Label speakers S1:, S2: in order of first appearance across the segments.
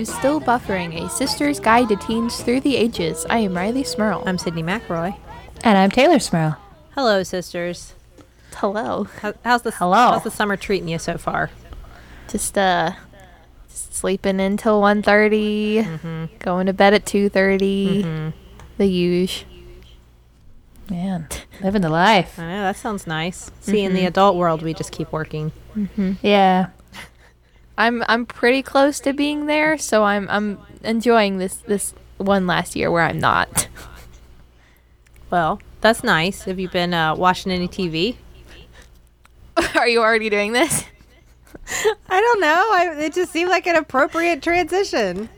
S1: Hello, to Still Buffering, a sister's guide to teens through the ages. I am Rileigh Smirl.
S2: I'm Sydnee McElroy.
S3: And I'm Taylor Smirl.
S2: Hello, sisters.
S1: Hello.
S2: How, how's the
S3: Hello.
S2: How's the summer treating you so far?
S1: Just uh, just sleeping until 1.30, mm-hmm. going to bed at 2.30, mm-hmm. the huge.
S3: Man, living the life.
S2: I know that sounds nice. See, in the mm-hmm. adult world, we just keep working.
S3: Yeah.
S1: I'm I'm pretty close to being there, so I'm I'm enjoying this this one last year where I'm not.
S2: Well, that's nice. Have you been uh, watching any TV?
S1: Are you already doing this?
S2: I don't know. I, it just seemed like an appropriate transition.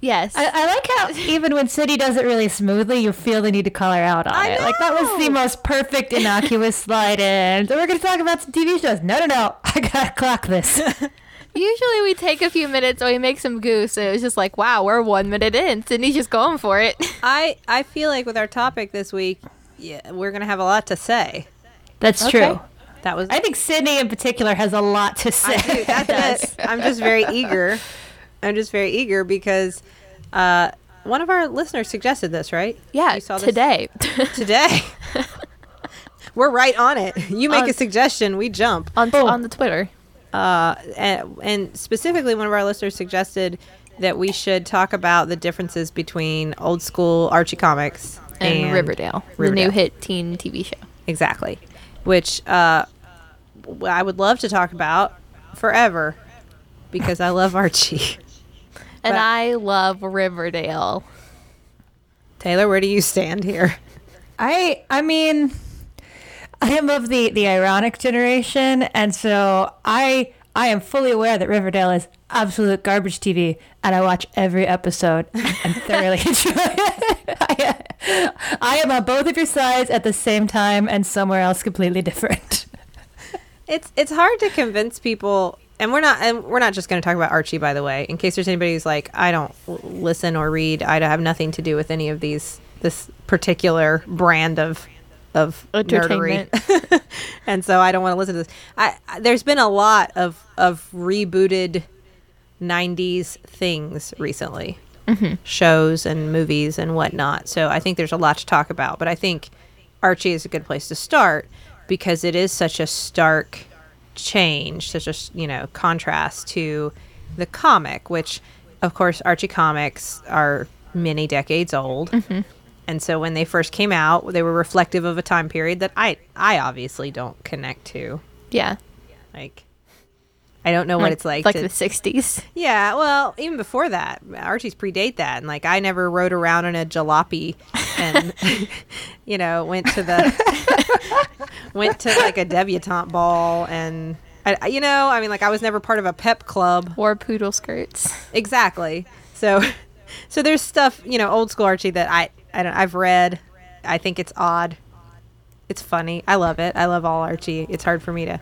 S1: Yes.
S3: I, I like how even when City does it really smoothly, you feel the need to call her out on
S2: I
S3: it. Like that was the most perfect innocuous slide in. So we're gonna talk about some TV shows. No, no, no. I gotta clock this.
S1: Usually we take a few minutes or we make some goose, and it was just like, wow, we're one minute in. Sydnee's just going for it.
S2: I I feel like with our topic this week, yeah, we're gonna have a lot to say.
S3: That's
S1: Okay.
S3: true.
S2: That was
S3: I think Sydnee in particular has a lot to say.
S2: I do. That's it. I'm just very eager. I'm just very eager because uh, one of our listeners suggested this, right?
S1: Yeah,
S2: You saw this
S1: today.
S2: Today. We're right on it. You make
S1: On-
S2: a suggestion, we jump.
S1: on on the Twitter.
S2: Uh, and, and specifically, one of our listeners suggested that we should talk about the differences between old school Archie comics
S1: and, Riverdale, the new hit teen TV show.
S2: Exactly. Which uh, w- I would love to talk about forever because I love Archie.
S1: And
S2: But-
S1: I love Riverdale.
S2: Taylor, where do you stand here?
S3: I I mean I am of the the ironic generation and so I I am fully aware that Riverdale is absolute garbage TV and I watch every episode and thoroughly enjoy it. I, I am on both of your sides at the same time and somewhere else completely different.
S2: It's it's hard to convince people, and we're not and we're not just going to talk about Archie, by the way. In case there's anybody who's like, I don't listen or read, I have nothing to do with any of these this particular brand of of nerdery,
S1: Entertainment.
S2: and so I don't want to listen to this. I, I there's been a lot of of rebooted '90s things recently, mm-hmm. shows and movies and whatnot. So I think there's a lot to talk about. But I think Archie is a good place to start because it is such a stark change, such a you know contrast to the comic, which of course Archie comics are many decades old. Mm-hmm. And so when they first came out, they were reflective of a time period that I I obviously don't connect to.
S1: Yeah.
S2: Like I don't know what it's like,
S1: Like
S2: to
S1: the 60s.
S2: yeah, well, even before that, Archie's predate that, and like I never rode around in a jalopy, and you know went to the went to like a debutante ball, and I, you know, I mean, like I was never part of a pep club,
S1: Wore poodle skirts.
S2: exactly. So, so there's stuff you know, old school Archie that I I don't I've read. I think it's odd. It's funny. I love it. I love all Archie. It's hard for me to,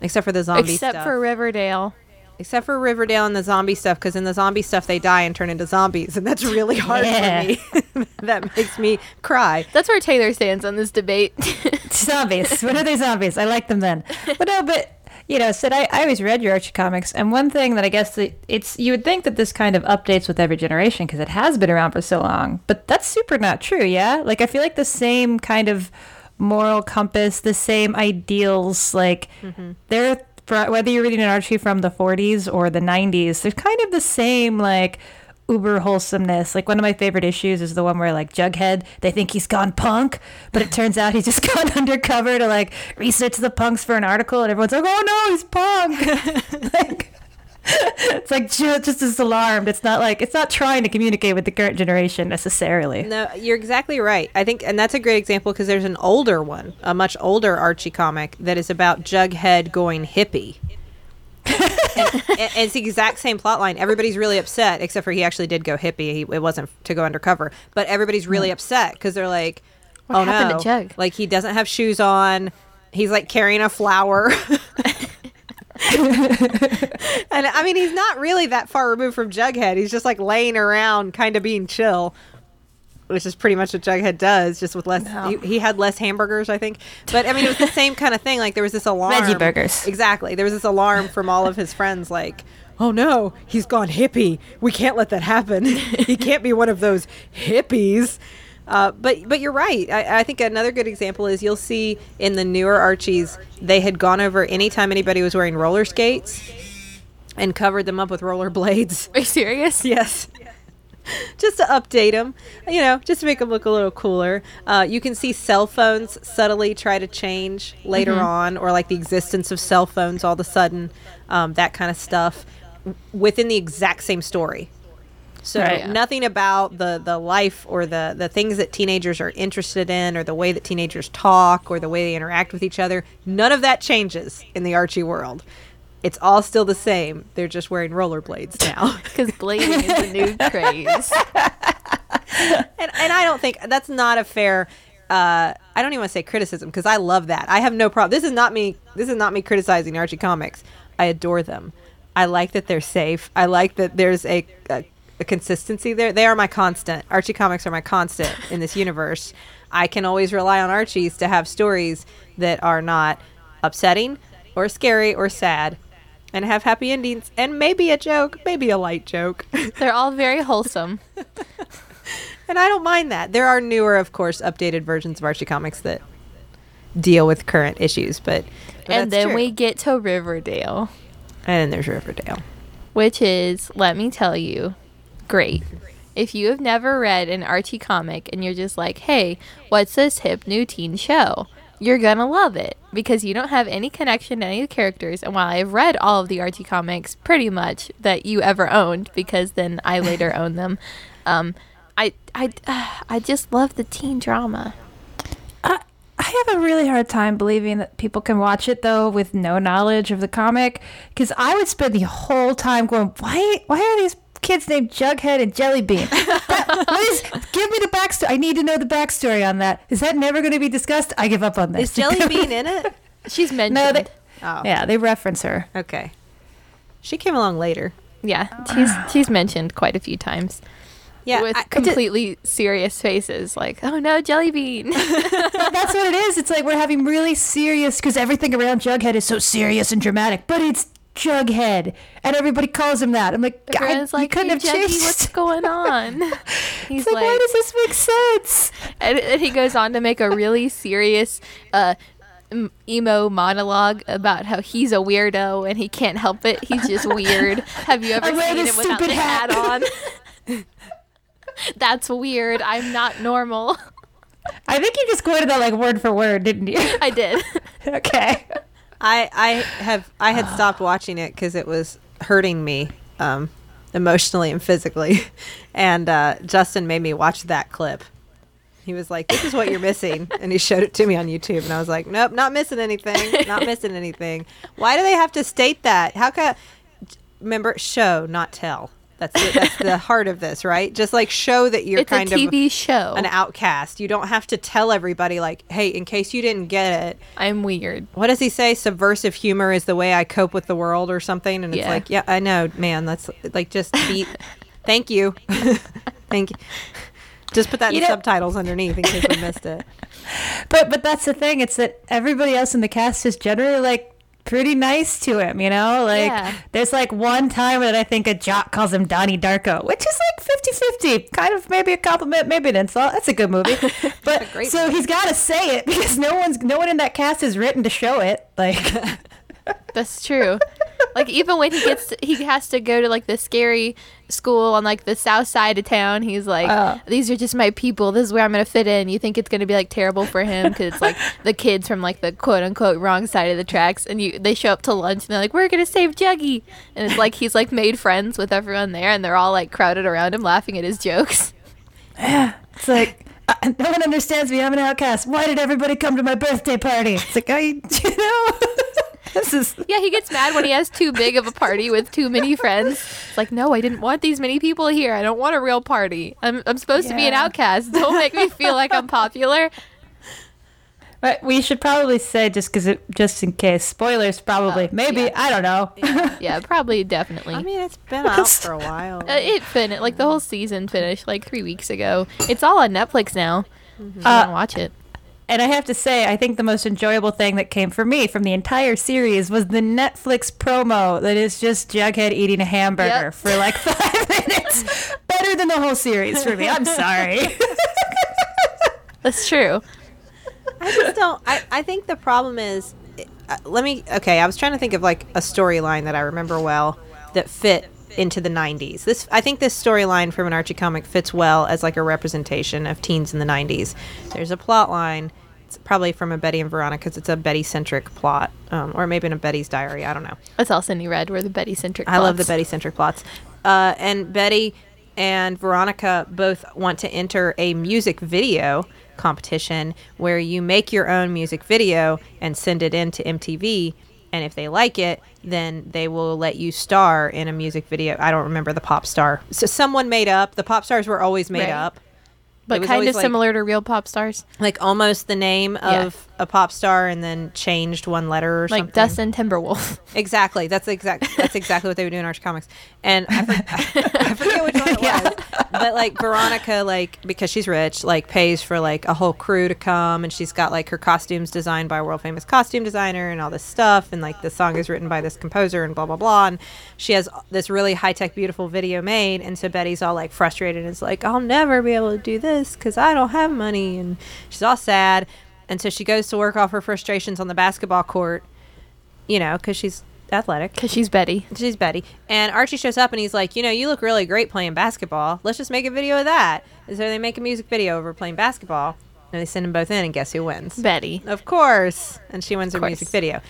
S2: except for the zombie stuff.
S1: Except
S2: stuff.
S1: for Riverdale.
S2: Except for Riverdale and the zombie stuff, because in the zombie stuff they die and turn into zombies, and that's really hard
S3: Yeah.
S2: for me. that makes me cry.
S1: That's where Taylor stands on this debate.
S3: zombies. When are they zombies? I like them then. But no, but you know, Sid, I, I always read your Archie comics, and one thing that I guess that it's you would think that this kind of updates with every generation because it has been around for so long, but that's super not true. Yeah, like I feel like the same kind of moral compass, the same ideals, like mm-hmm. they're for- whether you're reading an Archie from the 40s or the 90s, they're kind of the same like uber wholesomeness. Like one of my favorite issues is the one where like Jughead, they think he's gone punk, but it turns out he's just gone undercover to like research the punks for an article, and everyone's like, "Oh no, he's punk!" like, it's like ju- just as alarmed. It's not like it's not trying to communicate with the current generation necessarily.
S2: No, you're exactly right. I think, and that's a great example because there's an older one, a much older Archie comic that is about Jughead going hippie. And, and it's the exact same plot line. Everybody's really upset, except for he actually did go hippie. He, it wasn't to go undercover, but everybody's really upset because they're like,
S1: What
S2: "Oh
S1: happened
S2: no!"
S1: to Jug?
S2: Like he doesn't have shoes on. He's like carrying a flower. and I mean, he's not really that far removed from Jughead. He's just like laying around, kind of being chill, which is pretty much what Jughead does, just with less.
S3: No.
S2: He, he had less hamburgers, I think. But I mean, it was the same kind of thing. Like there was this alarm.
S3: Veggie burgers.
S2: Exactly. There was this alarm from all of his friends, like, oh no, he's gone hippie. We can't let that happen. he can't be one of those hippies. Uh, but but you're right. I, I think another good example is you'll see in the newer Archies they had gone over anytime anybody was wearing roller skates and covered them up with roller blades.
S1: Are you serious?
S2: Yes. just to update them, you know, just to make them look a little cooler. Uh, you can see cell phones subtly try to change later on, or like the existence of cell phones all of a sudden, um, that kind of stuff within the exact same story. So
S3: Right.
S2: nothing about the the life or the the things that teenagers are interested in, or the way that teenagers talk, or the way they interact with each other. None of that changes in the Archie world. It's all still the same. They're just wearing rollerblades now.
S1: Because blading is a new craze.
S2: and, and I don't think that's not a fair. Uh, I don't even want to say criticism because I love that. I have no problem. This is not me. This is not me criticizing Archie comics. I adore them. I like that they're safe. I like that there's a, a, a consistency there. They are my constant. Archie comics are my constant in this universe. I can always rely on Archie's to have stories that are not upsetting or scary or sad and have happy endings and maybe a joke, maybe a light joke.
S1: They're all very wholesome.
S2: And I don't mind that. There are newer, of course, updated versions of Archie comics that deal with current issues, but, but
S1: and then
S2: true.
S1: we get to Riverdale,
S2: and then there's Riverdale.
S1: which is, let me tell you, great. If you have never read an Archie comic and you're just like, hey, what's this hip new teen show? You're gonna love it because you don't have any connection to any of the characters. And while I've read all of the Archie comics pretty much that you ever owned, because then I later owned them, um, I I I just love the teen drama.
S3: I, I have a really hard time believing that people can watch it though with no knowledge of the comic because I would spend the whole time going, why why are these kids named Jughead and Jellybean? That- please give me the backstory. I need to know the backstory on that. Is that never going to be discussed? I give up on this.
S2: Is Jellybean in it?
S1: She's mentioned.
S3: no, they,
S2: Oh,
S3: yeah, they reference her.
S2: Okay. She came along later.
S1: Yeah, she's she's mentioned quite a few times
S2: Yeah,
S1: with
S2: I- I did-
S1: completely serious faces, like "Oh no, jelly bean."
S3: That's what it is. It's like we're having really serious because everything around Jughead is so serious and dramatic, but it's Jughead, and everybody calls him that. I'm like, I,
S1: Everyone's
S3: you couldn't
S1: "Hey,
S3: have
S1: Juggy,
S3: changed.
S1: what's going on?" He's
S3: like,
S1: like,
S3: why does this make sense?
S1: and, and he goes on to make a really serious uh, emo monologue about how he's a weirdo and he can't help it. He's just weird. Have you ever seen him without
S3: stupid
S1: the hat,
S3: hat.
S1: on? That's weird. I'm not normal.
S3: I think you just quoted that like word for word, didn't you?
S1: I did.
S3: okay.
S2: I I have I had stopped watching it because it was hurting me um, emotionally and physically, and uh, Justin made me watch that clip. He was like, "This is what you're missing," and he showed it to me on YouTube, and I was like, "Nope, not missing anything. Not missing anything. Why do they have to state that? How can remember show, not tell? That's the, that's the heart of this, right? Just like show that you're
S1: it's a
S2: kind
S1: TV
S2: of
S1: show.
S2: an outcast. You don't have to tell everybody like, "Hey, in case you didn't get it."
S1: I'm weird.
S2: what does he say? Subversive humor is the way I cope with the world, or something. And it's
S1: Yeah.
S2: like, yeah, I know, man. That's like just be. thank you, thank you. Just put that in
S3: You
S2: the
S3: know-
S2: subtitles underneath in case we missed it.
S3: But but that's the thing. It's that everybody else in the cast is generally like pretty nice to him. You know, like
S1: Yeah.
S3: there's like one time that I think a jock calls him Donnie Darko, which is like 50-50. Kind of maybe a compliment, maybe an insult. That's a good movie. But so he's got to say it because no one's no one in that cast is written to show it. Like
S1: That's true. Like even when he gets to, he has to go to like the scary school on like the south side of town. He's like,
S3: Oh.
S1: these are just my people. This is where I'm gonna fit in. You think it's gonna be like terrible for him because it's like the kids from like the quote unquote wrong side of the tracks, and you they show up to lunch and they're like, we're gonna save Juggy, and it's like he's like made friends with everyone there, and they're all like crowded around him laughing at his jokes.
S3: yeah it's like. Uh, no one understands me. I'm an outcast. Why did everybody come to my birthday party? It's like I, you know, this is
S1: Yeah, he gets mad when he has too big of a party with too many friends. It's like, no, I didn't want these many people here. I don't want a real party. I'm, I'm supposed to be an outcast. Don't make me feel like I'm popular.
S3: But we should probably say just because it, just in case spoilers, probably
S1: Oh,
S3: maybe
S1: yeah.
S3: I don't know.
S1: Yeah, probably, definitely.
S2: I mean, it's been out for a while.
S1: uh, it finished, like the whole season finished like three weeks ago. It's all on Netflix now. If you
S3: Uh,
S1: wanna watch it.
S3: And I have to say, I think the most enjoyable thing that came for me from the entire series was the Netflix promo that is just Jughead eating a hamburger
S1: Yep.
S3: for like five minutes. Better than the whole series for me. I'm sorry.
S1: That's true.
S2: I just don't. I, I think the problem is, uh, let me. Okay, I was trying to think of like a storyline that I remember well that fit into the 90s. This I think this storyline from an Archie comic fits well as like a representation of teens in the 90s. There's a plot line. It's probably from a Betty and Veronica because it's a Betty centric plot, um, or maybe in a Betty's diary. I don't know.
S1: That's all Cindy read were the Betty centric.
S2: I love the Betty centric plots. Uh, and Betty and Veronica both want to enter a music video competition where you make your own music video and send it in to MTV. And if they like it, then they will let you star in a music video. I don't remember the pop star. So someone made up. The pop stars were always made
S1: Right.
S2: up.
S1: But kind of
S2: like-
S1: similar to real pop stars,
S2: Like almost the name
S1: Yeah.
S2: of a pop star and then changed one letter or something
S1: like
S2: something.
S1: Dustin Timberwolf.
S2: Exactly. That's exact. That's exactly what they would do in Archie Comics. And I, for, I forget which one it was, but like Veronica, like because she's rich, like pays for like a whole crew to come, and she's got like her costumes designed by a world famous costume designer and all this stuff, and like the song is written by this composer and blah blah blah, and she has this really high tech, beautiful video made, and so Betty's all like frustrated and is like, I'll never be able to do this because I don't have money, and she's all sad. And so she goes to work off her frustrations on the basketball court, you know, because she's athletic.
S1: Because she's Betty.
S2: She's Betty. And Archie shows up and he's like, you know, you look really great playing basketball. Let's just make a video of that. And so they make a music video of her playing basketball. And they send them both in, and guess who wins?
S1: Betty.
S2: Of course. And she wins her music video.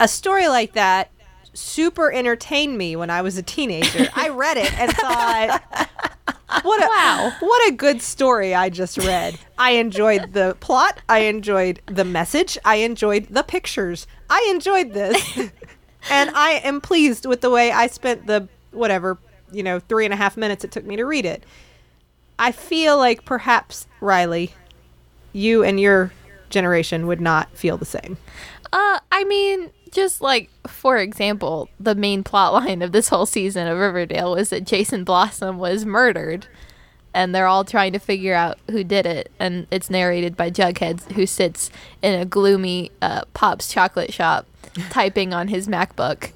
S2: A story like that super entertained me when I was a teenager. I read it and thought, what a
S1: Wow.
S2: what a good story I just read. I enjoyed the plot. I enjoyed the message. I enjoyed the pictures. I enjoyed this, and I am pleased with the way I spent the whatever you know three and a half minutes it took me to read it. I feel like perhaps Rileigh, you and your generation would not feel the same.
S1: Uh, I mean, just like for example, the main plot line of this whole season of Riverdale was that Jason Blossom was murdered, and they're all trying to figure out who did it. And it's narrated by Jughead, who sits in a gloomy uh, Pop's chocolate shop, typing on his MacBook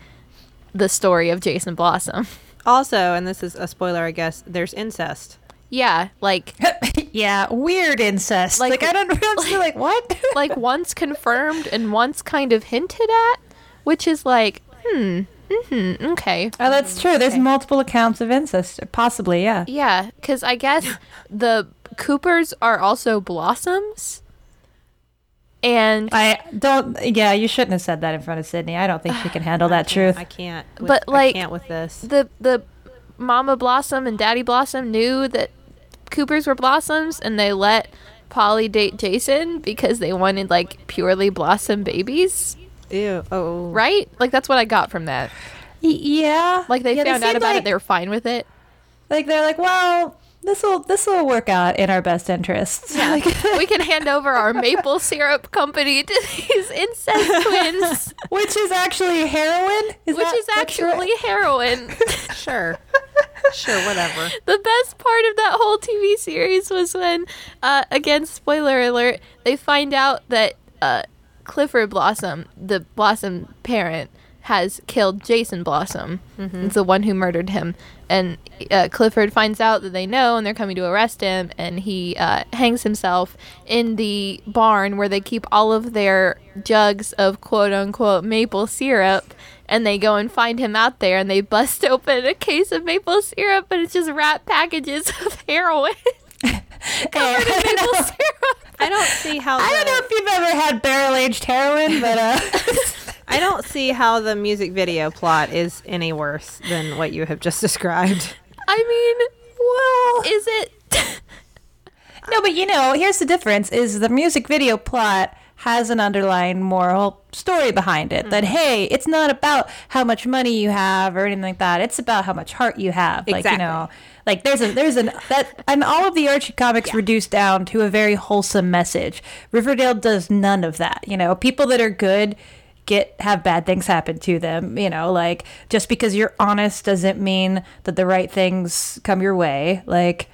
S1: the story of Jason Blossom.
S2: Also, and this is a spoiler, I guess. There's incest.
S1: Yeah, like
S3: yeah, weird incest.
S1: Like-
S3: Like, I don't know. I'm like, what?
S1: like once confirmed and once kind of hinted at, which is like, hmm, hmm, okay.
S3: Oh, that's true. There's multiple accounts of incest, possibly. Yeah.
S1: Yeah, because I guess the Coopers are also blossoms. And
S3: I don't. Yeah, you shouldn't have said that in front of Sydnee. I don't think she can handle that truth.
S2: I can't. With,
S1: But, like-
S2: I can't with this.
S1: the the Mama Blossom and Daddy Blossom knew that Coopers were blossoms, and they let Polly date Jason because they wanted like purely blossom babies,
S2: Ew. Oh.
S1: right? Like that's what I got from that.
S3: Y- yeah.
S1: Like they
S3: Yeah,
S1: found out about
S3: like,
S1: it, they were fine with it.
S3: like they're like, well, this will this will work out in our best interests.
S1: Yeah, we can hand over our maple syrup company to these incest twins,
S3: which is actually heroin. Is
S1: which is
S3: that's right?
S1: actually heroin.
S2: Sure. sure. Whatever.
S1: the best part of that whole TV series was when, uh, again, spoiler alert, they find out that uh, Clifford Blossom, the Blossom parent, has killed Jason Blossom. It's the one who murdered him. And uh, Clifford finds out that they know and they're coming to arrest him. And he uh, hangs himself in the barn where they keep all of their jugs of quote unquote maple syrup. And they go and find him out there and they bust open a case of maple syrup and it's just wrapped packages of heroin. covered in maple syrup.
S2: I don't see how.
S3: I don't know if you've ever had barrel aged heroin, but uh,
S2: I don't see how the music video plot is any worse than what you have just described.
S1: I mean,
S3: well,
S1: is it?
S3: no, but you know, here's the difference: is the music video plot has an underlying moral story behind it. That mm-hmm. hey, it's not about how much money you have or anything like that. It's about how much heart you have. Exactly. Like you know, like there's a there's an that and all of the Archie comics reduced down to a very wholesome message. Riverdale does none of that. You know, people that are good get have bad things happen to them you know like just because you're honest doesn't mean that the right things come your way like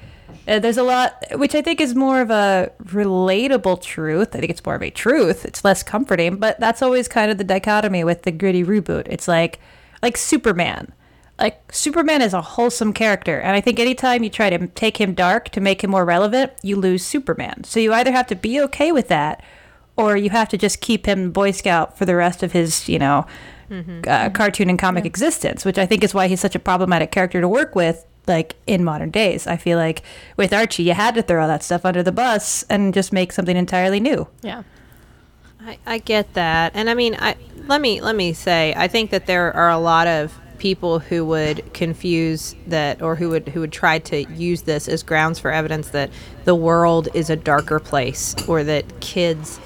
S3: Uh, there's a lot, which I think is more of a relatable truth. I think it's more of a truth. It's less comforting, but that's always kind of the dichotomy with the gritty reboot. It's like, like Superman. Like Superman is a wholesome character, and I think anytime you try to take him dark to make him more relevant, you lose Superman. So you either have to be okay with that, or you have to just keep him Boy Scout for the rest of his, you know, uh, cartoon and comic existence, which I think is why he's such a problematic character to work with, like in modern days. I feel like with Archie, you had to throw all that stuff under the bus and just make something entirely new.
S1: Yeah.
S2: I, I get that, and I mean, I let me let me say, I think that there are a lot of people who would confuse that, or who would who would try to use this as grounds for evidence that the world is a darker place, or that kids,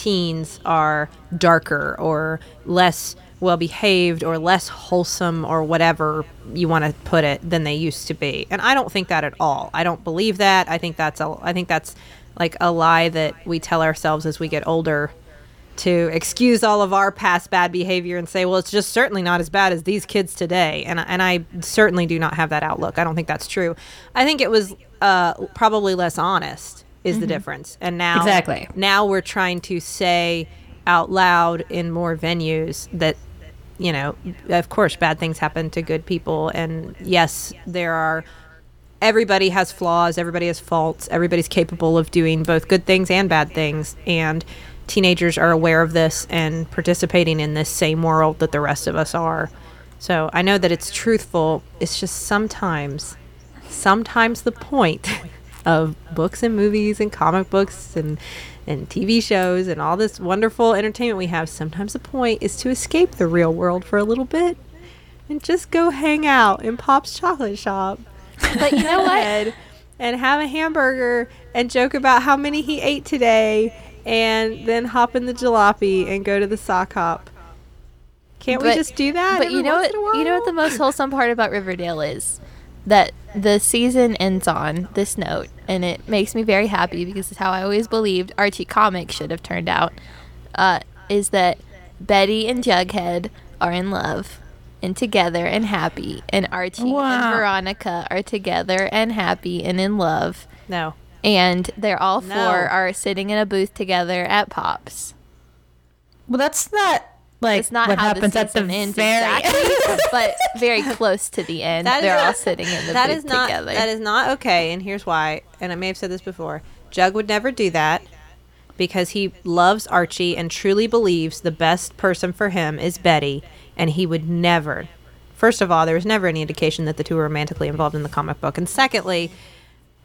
S2: teens are darker or less well behaved or less wholesome or whatever you want to put it than they used to be. And I don't think that at all. I don't believe that. I think that's a I think that's like a lie that we tell ourselves as we get older to excuse all of our past bad behavior and say, well, it's just certainly not as bad as these kids today. And, and I certainly do not have that outlook. I don't think that's true. I think it was uh, probably less honest is the mm-hmm. difference. And now,
S3: Exactly.
S2: now we're trying to say out loud in more venues that you know, of course, bad things happen to good people. And yes, there are, everybody has flaws, everybody has faults, everybody's capable of doing both good things and bad things. And teenagers are aware of this and participating in this same world that the rest of us are. So I know that it's truthful. It's just sometimes, sometimes the point of books and movies and comic books and and TV shows and all this wonderful entertainment we have, sometimes the point is to escape the real world for a little bit and just go hang out in Pop's chocolate shop.
S1: But you know what?
S2: And, have a hamburger and joke about how many he ate today and then hop in the jalopy and go to the sock hop. Can't we just do that?
S1: But you know what? You know what the most wholesome part about Riverdale is that the season ends on this note, and it makes me very happy because it's how I always believed Archie comics should have turned out. Uh, is that Betty and Jughead are in love and together and happy, and Archie
S3: Wow.
S1: and Veronica are together and happy and in love,
S2: No.
S1: and they're all
S2: No.
S1: four are sitting in a booth together at Pops.
S3: Well, that's not like
S1: It's not
S3: what
S1: how
S3: happens
S1: the
S3: at the
S1: season ends
S3: very
S1: exactly, but very close to the end.
S2: That is
S1: They're all sitting in the
S2: That
S1: booth
S2: is not
S1: together.
S2: that is not okay, and here's why. And I may have said this before. Jug would never do that because he loves Archie and truly believes the best person for him is Betty, and he would never. First of all, there was never any indication that the two were romantically involved in the comic book, and secondly,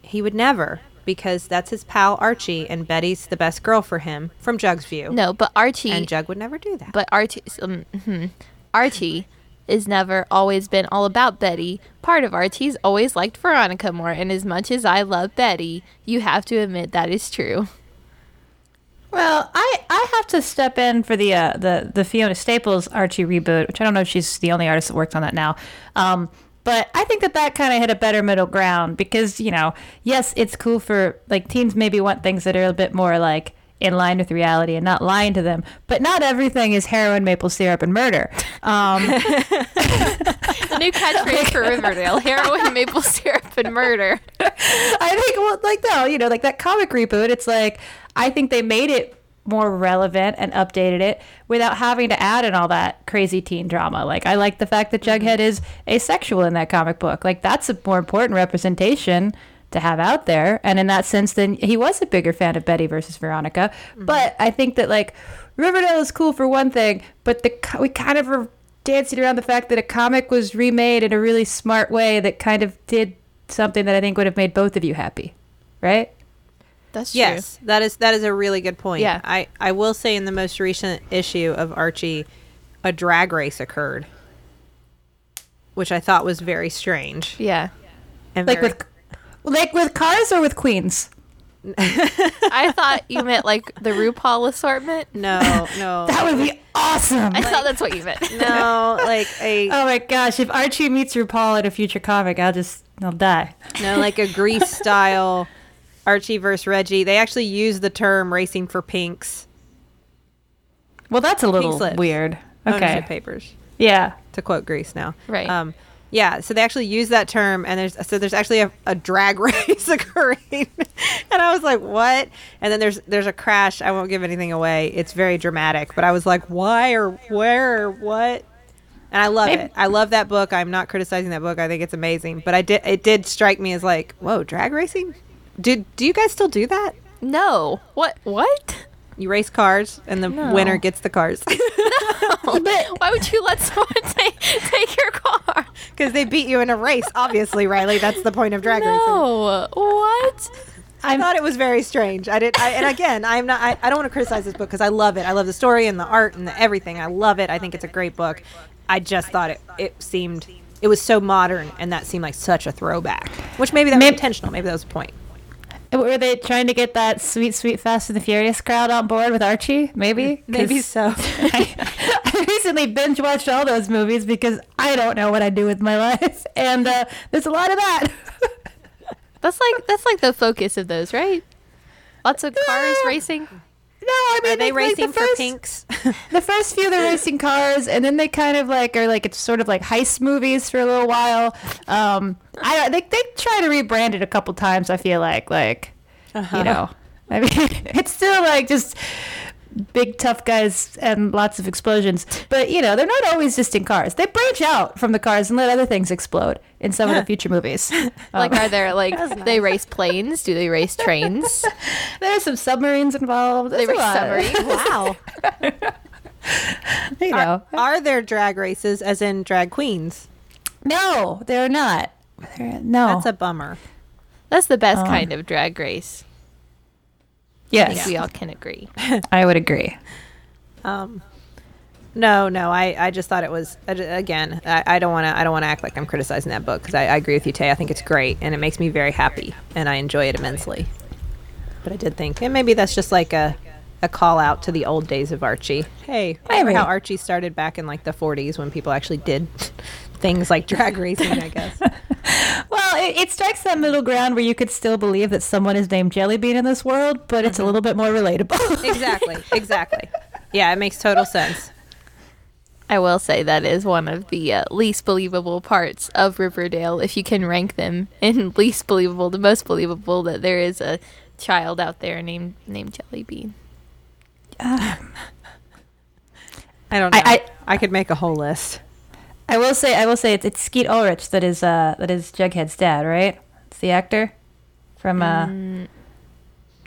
S2: he would never because that's his pal Archie, and Betty's the best girl for him from Jug's view.
S1: no, but Archie,
S2: and Jug would never do that.
S1: but Archie, um, mhm. Archie is never always been all about Betty. Part of Archie's always liked Veronica more, and as much as I love Betty, you have to admit that is true.
S3: Well, I, I have to step in for the uh, the the Fiona Staples Archie reboot, which I don't know if she's the only artist that worked on that now. Um, but I think that that kind of hit a better middle ground because you know, yes, it's cool for like teens maybe want things that are a bit more like in line with reality and not lying to them. But not everything is heroin, maple syrup, and murder. Um,
S1: The new catchphrase for Riverdale: heroin, maple syrup, and murder.
S3: I think, well, like no, you know, like that comic reboot. It's like I think they made it more relevant and updated it without having to add in all that crazy teen drama. Like I like the fact that mm-hmm. Jughead is asexual in that comic book. Like that's a more important representation to have out there. And in that sense, then he was a bigger fan of Betty versus Veronica. Mm-hmm. But I think that like Riverdale is cool for one thing, but the we kind of were dancing around the fact that a comic was remade in a really smart way that kind of did something that I think would have made both of you happy, right?
S1: That's true.
S2: Yes, that is that is a really good point.
S1: Yeah.
S2: I I will say in the most recent issue of Archie, a drag race occurred, which I thought was very strange.
S1: Yeah.
S2: And
S3: Like
S2: very-
S3: with like with cars or with queens?
S1: I thought you meant like the RuPaul assortment.
S2: no no
S3: That would be awesome.
S1: I thought that's what you meant.
S2: no like a
S3: Oh my gosh, if Archie meets RuPaul in a future comic, I'll just I'll die.
S2: no like a Grease style Archie versus Reggie. They actually use the term racing for pinks.
S3: Well, that's a little weird.
S2: Ownership
S3: Okay.
S2: papers.
S3: Yeah.
S2: to quote Grease now.
S1: Right.
S2: Um, Yeah, so they actually use that term, and there's so there's actually a, a drag race occurring, and I was like, "What?" And then there's there's a crash. I won't give anything away. It's very dramatic, but I was like, "Why or where or what?" And I love
S3: Maybe-
S2: it. I love that book. I'm not criticizing that book. I think it's amazing. But I did it did strike me as like, "Whoa, drag racing? Do do you guys still do that?
S1: No. What? What?
S2: You race cars, and the
S1: No.
S2: winner gets the cars No.
S1: Why would you let someone take take your car?
S2: because they beat you in a race. Obviously, Rileigh. That's the point of drag racing.
S1: No. What?
S2: I thought it was very strange. I did, I, and again, I'm not. I, I don't want to criticize this book because I love it. I love the story and the art and the everything. I love it. I think it's a great book. I just thought it. It seemed. It was so modern, and that seemed like such a throwback. Which maybe that was
S3: Maybe-
S2: intentional. Maybe that was the point.
S3: Were they trying to get that sweet, sweet Fast and the Furious crowd on board with Archie? Maybe.
S2: Maybe so.
S3: I, I recently binge watched all those movies because I don't know what I do with my life, and uh, there's a lot of that.
S1: That's like that's like the focus of those, right? Lots of cars
S3: Yeah.
S1: racing.
S3: No, I mean
S2: Are they
S3: like,
S2: racing
S3: the
S2: for
S3: first,
S2: pinks?
S3: The first few they're racing cars, and then they kind of like are like it's sort of like heist movies for a little while. Um, I they they try to rebrand it a couple times. I feel like like you know, I mean it's still like just big tough guys and lots of explosions. But you know they're not always just in cars. They branch out from the cars and let other things explode in some of the future movies.
S1: Like,
S3: Um,
S1: are there like they race planes? Do they race trains?
S3: there's some submarines involved.
S1: They
S3: There's
S1: race
S3: lot.
S1: submarines.
S2: wow.
S3: You know,
S2: Are, are there drag races, as in drag queens?
S3: no, they're not. They're, no,
S2: That's a bummer.
S1: That's the best
S3: Um,
S1: kind of drag race. I
S3: yes.
S1: think we all can agree.
S3: I would agree.
S2: Um, no, no. I, I just thought it was again. I, I don't want to. I don't want to act like I'm criticizing that book because I, I agree with you, Tay. I think it's great and it makes me very happy and I enjoy it immensely. But I did think, and maybe that's just like a a call out to the old days of Archie. Hey, remember
S3: Maybe.
S2: how Archie started back in like the 40s when people actually did things like drag racing? I guess.
S3: Well, it, it strikes that middle ground where you could still believe that someone is named Jellybean in this world, but it's a little bit more relatable.
S2: exactly. Exactly. Yeah, it makes total sense.
S1: I will say that is one of the uh, least believable parts of Riverdale. If you can rank them in least believable to most believable, that there is a child out there named named Jellybean.
S2: I don't know.
S3: I-
S2: I,
S3: I-
S2: could make a whole list.
S3: I will say, I will say, it's, it's Skeet Ulrich that is uh, that is Jughead's dad, right? It's the actor from. Uh,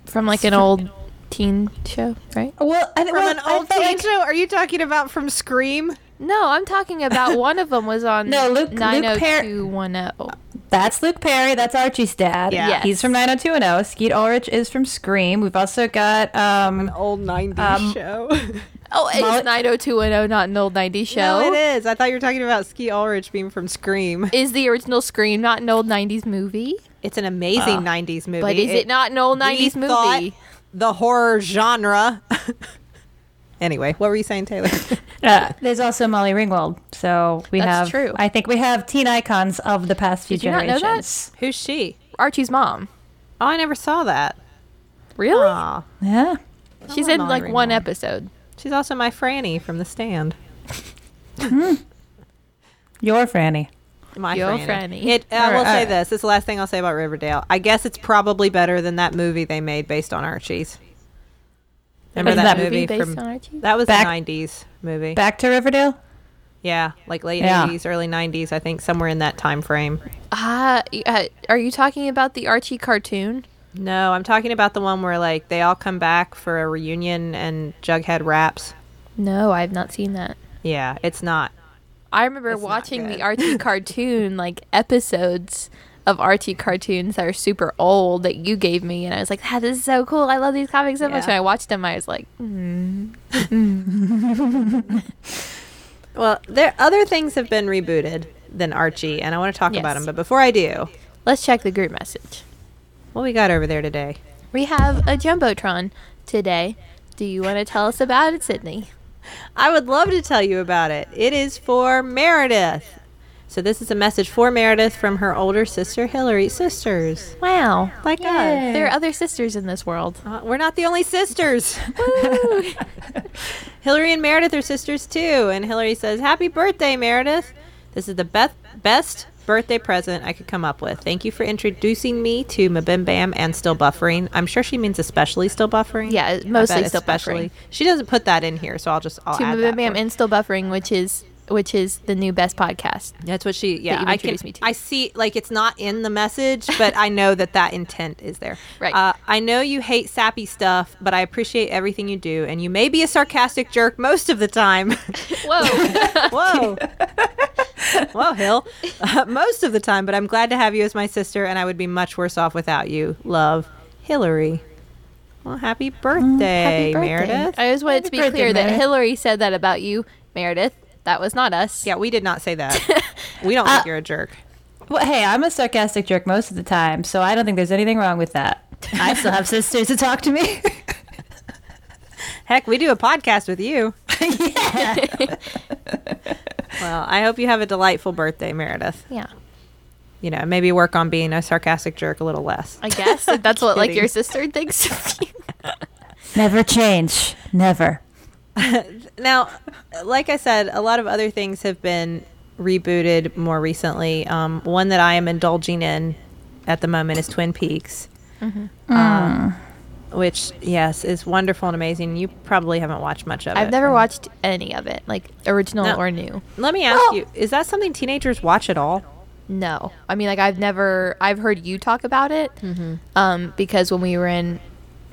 S1: From like an old teen show, right?
S3: well, I,
S2: From
S3: well,
S2: an old
S3: felt
S2: teen
S3: like-
S2: show? Are you talking about from Scream?
S1: No, I'm talking about one of them was on
S3: No, Luke- Luke Perry-
S1: 90210.
S3: That's Luke Perry. That's Archie's dad.
S2: Yeah.
S1: Yes.
S3: He's from 90210. Skeet Ulrich is from Scream. We've also got um, an
S2: Old 90s
S3: Um,
S2: show.
S1: Oh, it's
S3: Molly-
S1: 90210, not an old 90s show.
S2: No, it is. I thought you were talking about Skeet Ulrich being from Scream.
S1: Is the original Scream not an old 90s movie?
S2: It's an amazing 90s movie.
S1: But is it, not an old
S2: we
S1: 90s
S2: thought
S1: movie?
S2: The horror genre. anyway, what were you saying, Taylor?
S3: uh, there's also Molly Ringwald. So we
S1: That's
S3: have.
S1: true.
S3: I think we have teen icons of the past few
S1: Did you not know
S3: generations.
S2: Who's she?
S1: Archie's mom.
S2: Oh, I never saw that.
S1: Really?
S2: Aw.
S3: Yeah.
S1: She's
S2: love
S1: in
S2: Molly
S1: like one episode.
S2: She's also my Franny from The Stand.
S3: Your Franny.
S2: My
S1: Yo,
S2: Franny.
S1: Franny.
S2: It, I will say
S3: alright.
S2: this. This is the last thing I'll say about Riverdale. I guess it's probably better than that movie they made based on Archie's. Remember
S3: Isn't
S2: that,
S3: that
S2: movie
S1: based
S2: from
S1: on Archie?
S2: that was
S3: Back-
S2: a '90s movie.
S3: Back to Riverdale.
S2: Yeah, like late
S3: Yeah.
S2: 80s, early 90s, I think, somewhere in that time frame.
S1: Ah, uh, are you talking about the Archie cartoon?
S2: No, I'm talking about the one where like they all come back for a reunion and Jughead raps.
S1: No, I have not seen that.
S2: Yeah, it's not.
S1: I remember
S2: It's
S1: watching the Archie cartoon, like episodes of Archie cartoons that are super old that you gave me, and I was like, "That is so cool! I love these comics so much."
S2: Yeah.
S1: And I watched them, I was like, mm.
S2: Well, there other things have been rebooted than Archie, and I want to talk about them. But before I do,
S1: "Let's check the group message."
S2: What we got over there today?
S1: We have a jumbotron today. Do you want to tell us about it, Sydnee?
S2: I would love to tell you about it. It is for Meredith. So this is a message for Meredith from her older sister Hillary. Sisters,
S1: Wow,
S2: like us.
S1: there are other sisters in this world.
S2: Uh, we're not the only sisters. Hillary and Meredith are sisters too. And Hillary says, Happy birthday, Meredith. This is the best best birthday present I could come up with. Thank you for introducing me to Mabim Bam and Still Buffering. I'm sure she means especially Still Buffering.
S1: Yeah, mostly Still Buffering.
S2: She doesn't put that in here, so I'll just I'll
S1: to
S2: add
S1: Mabim Bam and Still Buffering, which is which is the new best podcast.
S2: That's what she. Yeah,
S1: you've
S2: I can.
S1: me to.
S2: I see. Like it's not in the message, but I know that that intent is there.
S1: Right.
S2: Uh, I know you hate sappy stuff, but I appreciate everything you do, and you may be a sarcastic jerk most of the time.
S1: Whoa.
S2: Whoa. Whoa, Hill. Uh, most of the time, but I'm glad to have you as my sister, and I would be much worse off without you. Love, Hillary. Well, happy birthday,
S3: birthday.
S2: Meredith.
S1: I just wanted to be
S3: birthday,
S1: clear that Hillary said that about you, Meredith. That was not us.
S2: Yeah, we did not say that. we don't
S3: Uh,
S2: think you're a jerk.
S3: Well, hey, I'm a sarcastic jerk most of the time, so I don't think there's anything wrong with that. I still have sisters to talk to me.
S2: Heck, we do a podcast with you.
S3: yeah.
S2: Well, I hope you have a delightful birthday, Meredith.
S1: Yeah.
S2: You know, maybe work on being a sarcastic jerk a little less.
S1: I guess if that's what like your sister thinks of you.
S3: Never change. Never.
S2: Now, like I said, a lot of other things have been rebooted more recently. Um, one that I am indulging in at the moment is Twin Peaks, um, which, yes, is wonderful and amazing. You probably haven't watched much of it.
S1: I've never watched any of it, like original
S2: No.
S1: or new.
S2: Let me ask you: Is that something teenagers watch at all?
S1: No, I mean like I've never. I've heard you talk about it, um, because when we were in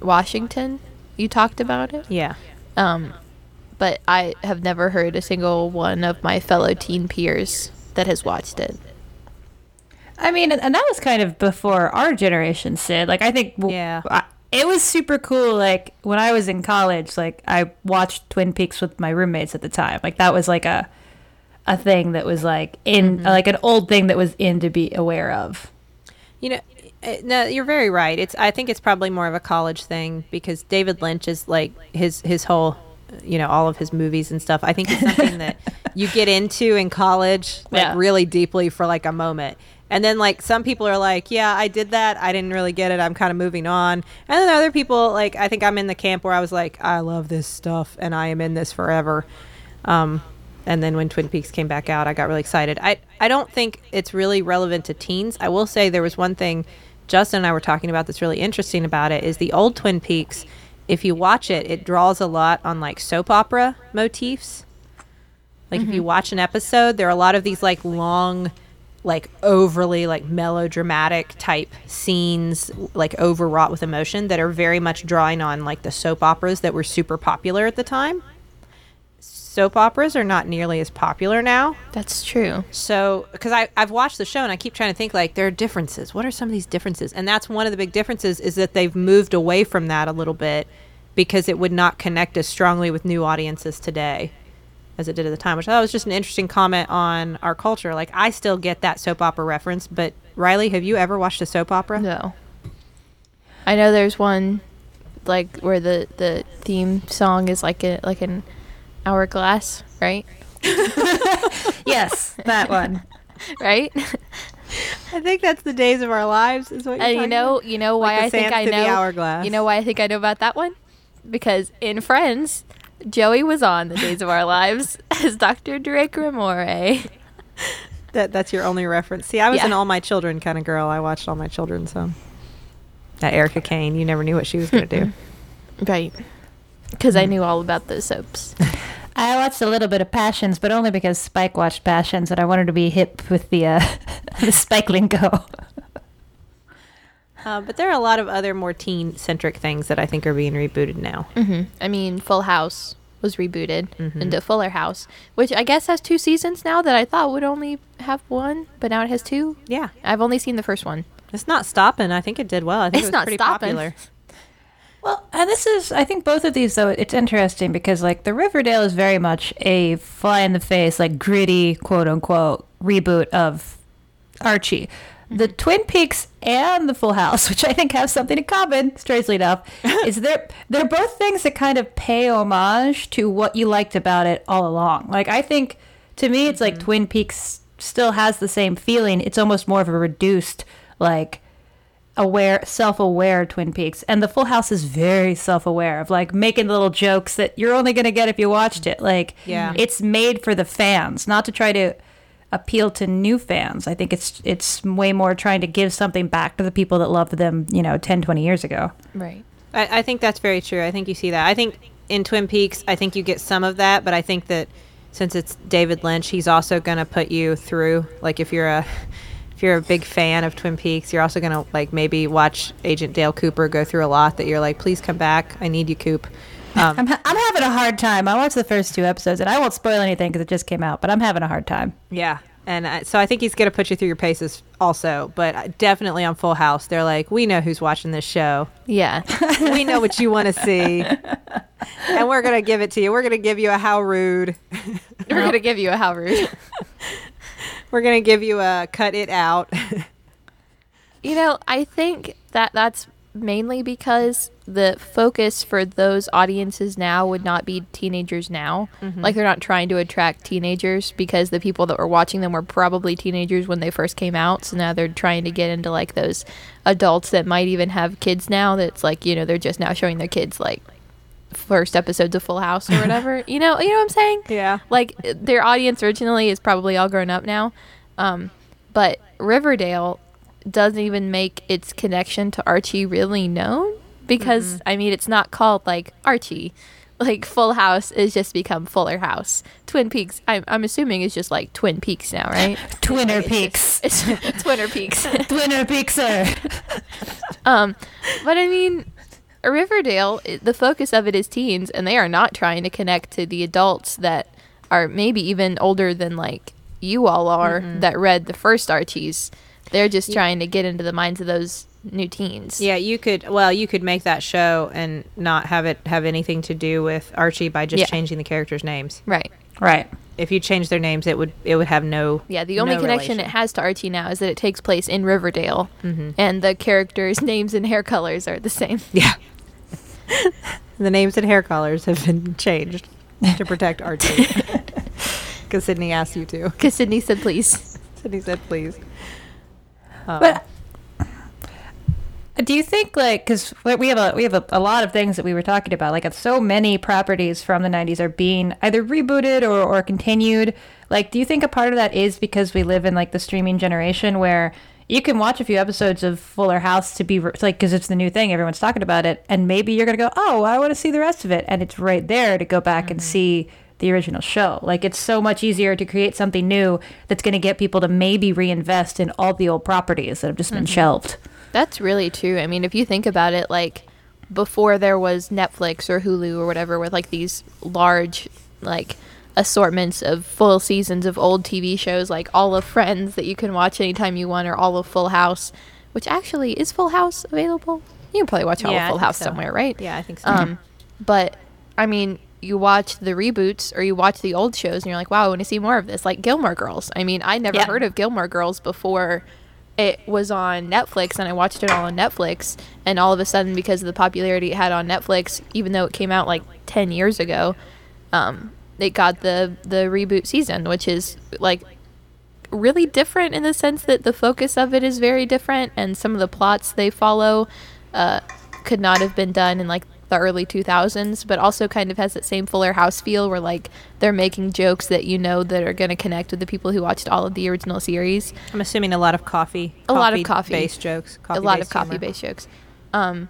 S1: Washington, you talked about it.
S2: Yeah.
S1: Um, but I have never heard a single one of my fellow teen peers that has watched it.
S3: I mean, and, and that was kind of before our generation, Sid. Like, I think
S2: Yeah.
S3: I- it was super cool. Like, when I was in college, like, I watched Twin Peaks with my roommates at the time. Like, that was like a a thing that was like in like an old thing that was in to be aware of.
S2: You know, uh, no, you're very right. It's I think it's probably more of a college thing because David Lynch is like his his whole, you know, all of his movies and stuff. I think it's something that you get into in college like
S1: Yeah.
S2: really deeply for like a moment. And then like some people are like, yeah, I did that. I didn't really get it. I'm kind of moving on. And then other people like I think I'm in the camp where I was like, I love this stuff and I am in this forever. Um and then when Twin Peaks came back out, I got really excited. I I don't think it's really relevant to teens. I will say there was one thing Justin and I were talking about that's really interesting about it is the old Twin Peaks. If you watch it, it draws a lot on like soap opera motifs. Like if you mm-hmm. watch an episode, there are a lot of these like long like overly like melodramatic type scenes like overwrought with emotion that are very much drawing on like the soap operas that were super popular at the time soap operas are not nearly as popular now.
S1: That's true.
S2: So, because I've watched the show and I keep trying to think like there are differences. What are some of these differences? And that's one of the big differences is that they've moved away from that a little bit because it would not connect as strongly with new audiences today as it did at the time, which I thought was just an interesting comment on our culture. Like, I still get that soap opera reference, but Rileigh, have you ever watched a soap opera?
S1: No. I know there's one like where the the theme song is like a like an hourglass, right?
S3: Yes, that one.
S1: Right?
S2: I think that's the days of our lives. Is what you're
S1: and you know,
S2: about?
S1: you know why
S2: the
S1: I think I
S2: to the
S1: know.
S2: hourglass.
S1: You know why I think I know about that one? Because in Friends, Joey was on the Days of Our Lives as Dr. Drake Ramore.
S2: That that's your only reference. See, I was
S1: Yeah.
S2: an all my children kind of girl. I watched all my children, so that Erica Kane, you never knew what she was going to do.
S1: Right. Because I knew all about those soaps.
S3: I watched a little bit of Passions, but only because Spike watched Passions, and I wanted to be hip with the uh, the Spike lingo.
S2: Uh, but there are a lot of other more teen centric things that I think are being rebooted now.
S1: hmm I mean, Full House was rebooted
S2: Mhm.
S1: into Fuller House, which I guess has two seasons now that I thought would only have one, but now it has two.
S2: Yeah,
S1: I've only seen the first one.
S2: it's not stopping. I think it did well. I think
S1: It's
S2: it was
S1: not
S2: pretty
S1: stopping.
S2: popular.
S3: Well, and this is, I think both of these, though, it's interesting because, like, the Riverdale is very much a fly in the face, like, gritty, quote unquote, reboot of Archie. Mm-hmm. The Twin Peaks and the Full House, which I think have something in common, strangely enough, is they're they're both things that kind of pay homage to what you liked about it all along. Like I think to me, it's like mm-hmm. Twin Peaks still has the same feeling. It's almost more of a reduced, like aware, self-aware Twin Peaks, and the Full House is very self-aware of like making little jokes that you're only gonna get if you watched it. Like,
S2: Yeah.
S3: it's made for the fans, not to try to appeal to new fans. I think it's it's way more trying to give something back to the people that loved them, you know, 10, 20 years ago.
S1: Right.
S2: I, I think that's very true. I think you see that. I think in Twin Peaks, I think you get some of that, but I think that since it's David Lynch, he's also going to put you through. Like if you're a if you're a big fan of Twin Peaks, you're also going to like maybe watch Agent Dale Cooper go through a lot that you're like, please come back. I need you, Coop. Um,
S3: I'm, ha- I'm having a hard time. I watched the first two episodes, and I won't spoil anything because it just came out. But I'm having a hard time.
S2: Yeah. And uh, so I think he's going to put you through your paces also. But uh, definitely on Full House, they're like, we know who's watching this show.
S1: Yeah.
S2: we know what you want to see. and we're going to give it to you. We're going to give you a how rude.
S1: We're gonna give you a how rude.
S2: We're going to give you a cut it out.
S1: You know, I think that that's mainly because the focus for those audiences now would not be teenagers now. Mm-hmm. Like they're not trying to attract teenagers because the people that were watching them were probably teenagers when they first came out. So now they're trying to get into like those adults that might even have kids now that's like, you know, they're just now showing their kids like first episodes of Full House or whatever. you know, you know what I'm saying?
S2: Yeah.
S1: Like their audience originally is probably all grown up now. Um, but Riverdale doesn't even make its connection to Archie really known because I mean it's not called like Archie. Like Full House is just become Fuller House. Twin Peaks, I'm, I'm assuming is just like Twin Peaks now, right?
S3: Twinner Peaks.
S1: It's Twinner Peaks.
S3: Twinner Peaks, sir.
S1: Um, but I mean, Riverdale, the focus of it is teens, and they are not trying to connect to the adults that are maybe even older than like you all are mm-hmm. that read the first Archies. They're just trying to get into the minds of those new teens.
S2: Yeah, you could. Well, you could make that show and not have it have anything to do with Archie by just
S1: Yeah.
S2: changing the characters' names.
S1: Right.
S3: Right.
S2: If you change their names, it would it would have no.
S1: Yeah, the only
S2: no
S1: connection it has to Archie now is that it takes place in Riverdale, mm-hmm. and the characters' names and hair colors are the same.
S2: Yeah. the names and hair colors have been changed to protect Archie. Because Sydnee asked you to.
S1: Because Sydnee said, "Please."
S2: Sydnee said, "Please." Oh.
S3: But do you think like because we have a we have a, a lot of things that we were talking about like so many properties from the 90s are being either rebooted or, or continued like do you think a part of that is because we live in like the streaming generation where you can watch a few episodes of fuller house to be re- like because it's the new thing everyone's talking about it and maybe you're gonna go oh i want to see the rest of it and it's right there to go back and mm-hmm. see the original show. Like it's so much easier to create something new that's going to get people to maybe reinvest in all the old properties that have just been mm-hmm. shelved.
S1: That's really true. I mean, if you think about it, like before there was Netflix or Hulu or whatever with like these large like assortments of full seasons of old TV shows like all of Friends that you can watch anytime you want or all of Full House, which actually is Full House available? You can probably watch all
S2: Yeah,
S1: of Full House
S2: so.
S1: somewhere, right?
S2: yeah, I think so.
S1: Um, but I mean, you watch the reboots or you watch the old shows and you're like, wow, I want to see more of this. Like Gilmore Girls. I mean, I never
S3: Yeah.
S1: heard of Gilmore Girls before it was on Netflix and I watched it all on Netflix. And all of a sudden, because of the popularity it had on Netflix, even though it came out like 10 years ago, um, it got the, the reboot season, which is like really different in the sense that the focus of it is very different and some of the plots they follow uh, could not have been done in like the early 2000s but also kind of has that same fuller house feel where like they're making jokes that you know that are going to connect with the people who watched all of the original series
S2: I'm assuming a lot of coffee.
S1: A lot of coffee.
S2: based jokes.
S1: a lot of
S2: coffee-based humor.
S1: coffee based jokes um,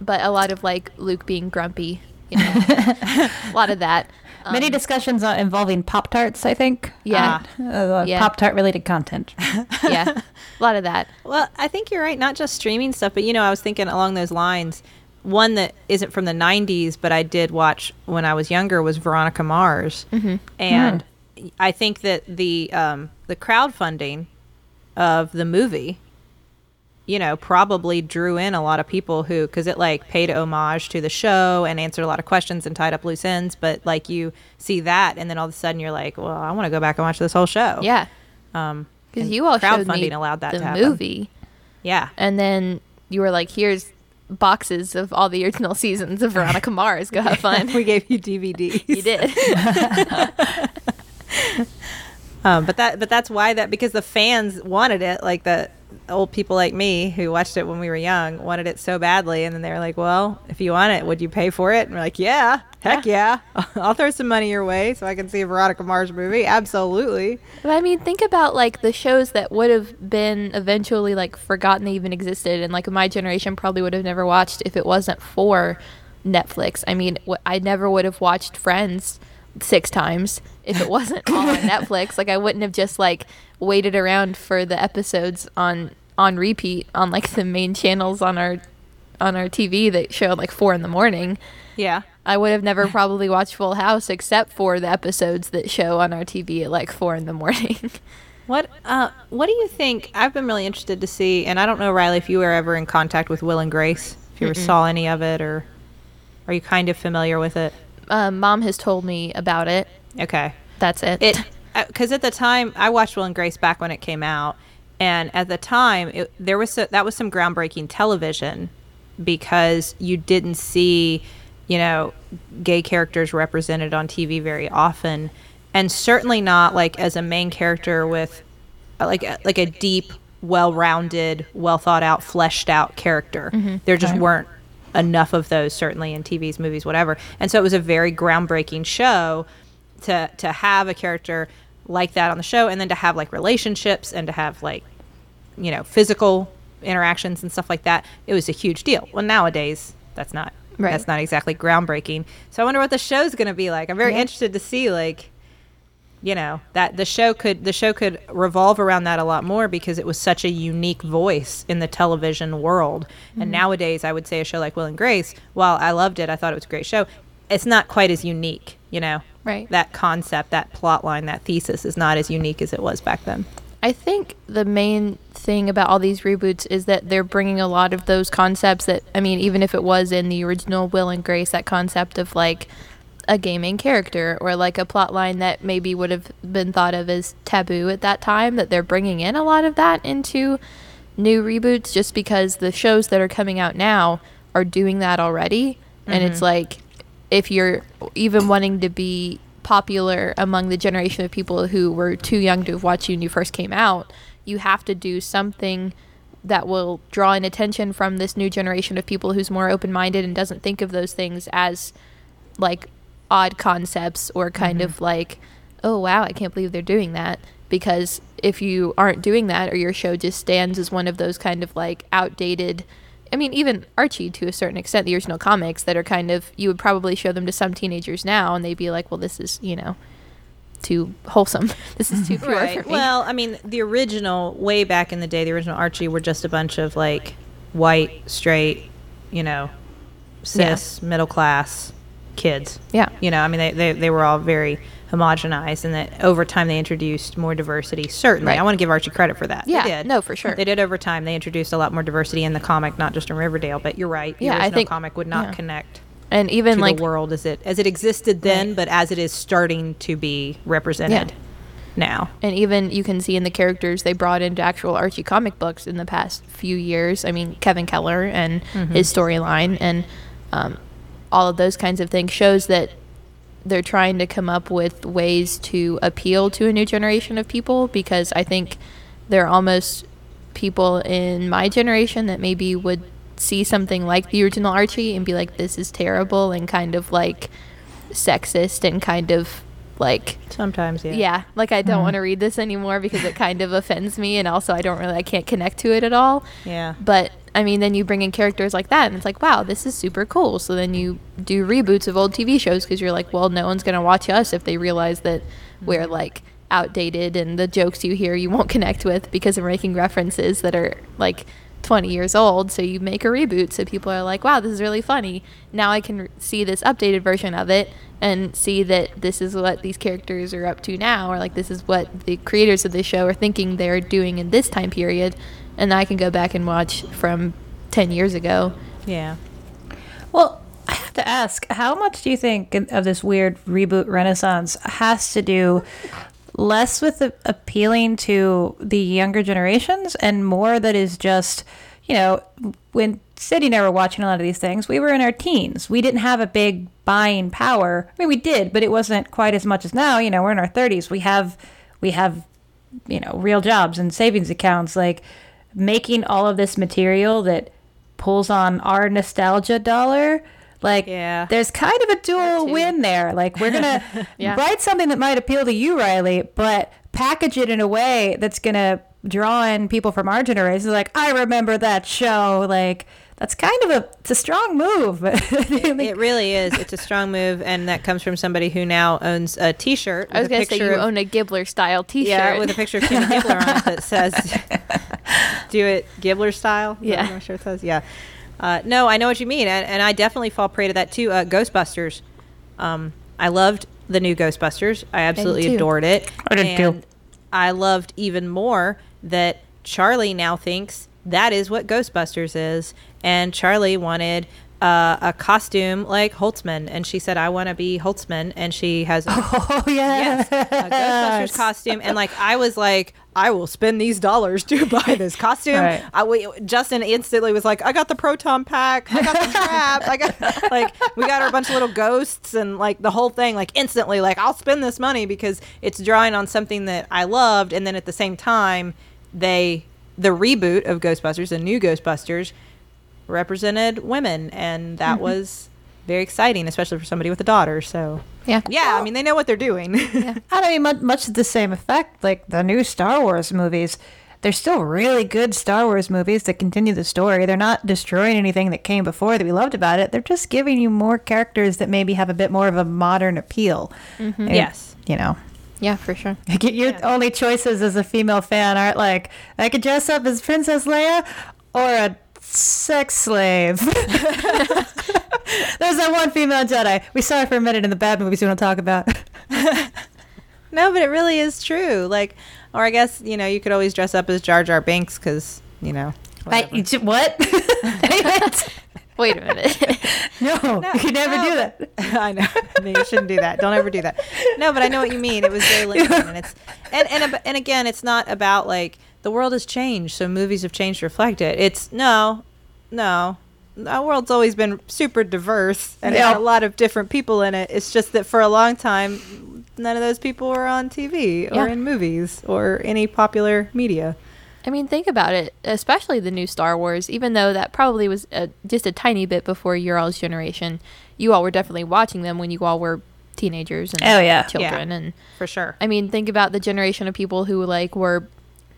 S1: but a lot of like luke being grumpy you know a lot of that
S3: Many discussions on involving Pop Tarts, I think.
S1: Yeah.
S3: Uh,
S1: Yeah.
S3: Pop Tart related content.
S1: yeah a lot of that
S2: Well, I think you're right. Not just streaming stuff, but you know, I was thinking along those lines. One that isn't from the '90s, but I did watch when I was younger was Veronica Mars,
S1: Mm-hmm.
S2: and I think that the um, the crowdfunding of the movie, you know, probably drew in a lot of people who because it like paid homage to the show and answered a lot of questions and tied up loose ends. But like you see that, and then all of a sudden you're like, well, I want to go back and watch this whole show.
S1: yeah
S2: Um,
S1: because you all showed me
S2: crowdfunding allowed that
S1: the
S2: to happen.
S1: movie
S2: Yeah.
S1: and then you were like, "Here's boxes of all the original seasons of Veronica Mars. Go have fun."
S2: we gave you DVDs.
S1: you did.
S2: Um, but that but that's why that because the fans wanted it, like the old people like me who watched it when we were young wanted it so badly, and then they were like, "Well, if you want it, would you pay for it?" And we're like, "Yeah." Heck yeah. I'll throw some money your way so I can see a Veronica Mars movie. Absolutely.
S1: But I mean, think about like the shows that would have been eventually like forgotten they even existed, and like my generation probably would have never watched if it wasn't for Netflix. I mean, I never would have watched Friends six times if it wasn't all on Netflix. Like I wouldn't have just like waited around for the episodes on on repeat on like the main channels on our on our TV that show at like four in the morning.
S2: Yeah.
S1: I would have never probably watched Full House except for the episodes that show on our TV at like four in the morning.
S2: What uh what do you think? I've been really interested to see and I don't know Rileigh if you were ever in contact with Will and Grace, if you ever saw any of it or are you kind of familiar with it?
S1: um, Mom has told me about it.
S2: Okay.
S1: That's it.
S2: It because at the time I watched Will and Grace back when it came out, and at the time it, there was so, that was some groundbreaking television because you didn't see, you know, gay characters represented on TV very often, and certainly not like as a main character with uh, like like a deep, well-rounded, well thought out, fleshed out character. There just weren't enough of those certainly in TVs, movies, whatever. And so it was a very groundbreaking show to to have a character like that on the show and then to have like relationships and to have like you know physical interactions and stuff like that it was a huge deal well nowadays that's not
S1: Right.
S2: that's not exactly groundbreaking so i wonder what the show's going to be like i'm very
S1: Yeah.
S2: interested to see like you know that the show could the show could revolve around that a lot more because it was such a unique voice in the television world
S1: Mm-hmm.
S2: and nowadays i would say a show like will and grace while i loved it i thought it was a great show it's not quite as unique you know
S1: Right.
S2: that concept that plot line that thesis is not as unique as it was back then
S1: I think the main thing about all these reboots is that they're bringing a lot of those concepts that, I mean, even if it was in the original Will and Grace, that concept of like a gaming character or like a plot line that maybe would have been thought of as taboo at that time, that they're bringing in a lot of that into new reboots just because the shows that are coming out now are doing that already. And it's mm-hmm. like, if you're even wanting to be popular among the generation of people who were too young to have watched you when you first came out, you have to do something that will draw in attention from this new generation of people who's more open minded and doesn't think of those things as like odd concepts or kind mm-hmm. of like, oh wow, I can't believe they're doing that. Because if you aren't doing that or your show just stands as one of those kind of like outdated I mean, even Archie to a certain extent, the original comics that are kind of you would probably show them to some teenagers now, and they'd be like, "Well, this is you know too wholesome. This is too pure for me."
S2: Well, I mean, the original, way back in the day, the original Archie were just a bunch of like white, straight, you know, cis, middle class kids.
S1: yeah,
S2: You know, I mean, they, they, they were all very homogenized, and that over time they introduced more diversity. Certainly,
S1: Right.
S2: I want to give Archie credit for that.
S1: Yeah,
S2: they did.
S1: no, for sure.
S2: They did over time. They introduced a lot more diversity in the comic, not just in Riverdale. But you're right.
S1: Yeah, I think-
S2: comic would not
S1: yeah.
S2: connect
S1: and even like
S2: the world as it as it existed then,
S1: Right.
S2: but as it is starting to be represented now.
S1: and even you can see in the characters they brought into actual Archie comic books in the past few years. I mean, Kevin Keller and his storyline and um, all of those kinds of things shows that they're trying to come up with ways to appeal to a new generation of people because I think there are almost people in my generation that maybe would see something like the original Archie and be like, this is terrible and kind of like sexist and kind of like
S2: Sometimes, yeah.
S1: yeah, like I don't mm-hmm. want to read this anymore because it kind of offends me, and also I don't really, I can't connect to it at all.
S2: Yeah.
S1: But I mean, then you bring in characters like that, and it's like, wow, this is super cool. So then you do reboots of old TV shows because you're like, well, no one's gonna watch us if they realize that we're mm-hmm. like outdated and the jokes you hear you won't connect with because we're making references that are like 20 years old. So you make a reboot, so people are like, wow, this is really funny. Now I can r- see this updated version of it and see that this is what these characters are up to now, or like this is what the creators of the show are thinking they're doing in this time period. And I can go back and watch from 10 years ago.
S2: Yeah.
S3: Well, I have to ask, how much do you think of this weird reboot renaissance has to do less with appealing to the younger generations and more that is just, you know, when Sadie and I were watching a lot of these things, we were in our teens. We didn't have a big buying power. I mean, we did, but it wasn't quite as much as now. You know, we're in our 30s. We have, we have, you know, real jobs and savings accounts. Like making all of this material that pulls on our nostalgia dollar Like,
S2: Yeah.
S3: there's kind of a dual win there. Like, we're gonna
S1: Yeah.
S3: write something that might appeal to you, Rileigh, but package it in a way that's gonna draw in people from our generation. Like, I remember that show. Like, that's kind of a it's a strong move.
S2: It really is. It's a strong move, and that comes from somebody who now owns a T-shirt.
S1: I was gonna say
S2: picture
S1: you
S2: of-
S1: own a Gibbler style T-shirt.
S2: Yeah, with a picture of Kimmy Gibbler on it that says "Do it Gibbler style." Is that
S1: Yeah.
S2: what my shirt says. Yeah. Uh, no, I know what you mean, and, and I definitely fall prey to that too. Uh, Ghostbusters. Um, I loved the new Ghostbusters. I absolutely
S1: too.
S2: adored it.
S3: I did too.
S2: I loved even more that Charlie now thinks that is what Ghostbusters is, and Charlie wanted. Uh, a costume like Holtzmann, and she said, "I want to be Holtzmann," and she has a
S3: oh yeah,
S2: yes, a Ghostbusters costume, and like I was like, I will spend these dollars to buy this costume.
S3: Right.
S2: I we, Justin instantly was like, I got the proton pack, I got the trap, I got like we got her a bunch of little ghosts and like the whole thing. Like instantly, like I'll spend this money because it's drawing on something that I loved, and then at the same time, they the reboot of Ghostbusters, the new Ghostbusters, represented women, and that mm-hmm. was. Very exciting, especially for somebody with a daughter. So,
S1: yeah.
S2: yeah, I mean, they know what they're doing. yeah.
S3: I mean, much, much the same effect. Like the new Star Wars movies, they're still really good Star Wars movies that continue the story. They're not destroying anything that came before that we loved about it. They're just giving you more characters that maybe have a bit more of a modern appeal. Mm-hmm. And,
S2: Yes.
S3: you know.
S1: Yeah, for sure.
S3: Like, Your only choices as a female fan aren't like I could dress up as Princess Leia or a sex slave. There's that one female Jedi. We saw her for a minute in the bad movies we don't talk about.
S2: No, but it really is true. Like, or I guess you know you could always dress up as Jar Jar Binks because you know.
S3: I,
S2: whatever.
S3: you what?
S1: Wait a minute.
S3: no, you can never
S2: no,
S3: do that.
S2: I know. No, you shouldn't do that. Don't ever do that. No, but I know what you mean. It was very limiting, and it's and and and again, it's not about like the world has changed, so movies have changed to reflect it. It's no, no. Our world's always been super diverse and it
S3: Yeah.
S2: had a lot of different people in it. It's just that for a long time, none of those people were on TV or
S1: Yeah.
S2: in movies or any popular media.
S1: I mean, think about it, especially the new Star Wars, even though that probably was a, just a tiny bit before your all's generation. You all were definitely watching them when you all were teenagers and
S3: Oh, yeah.
S1: children. And
S2: For sure.
S1: I mean, think about the generation of people who like were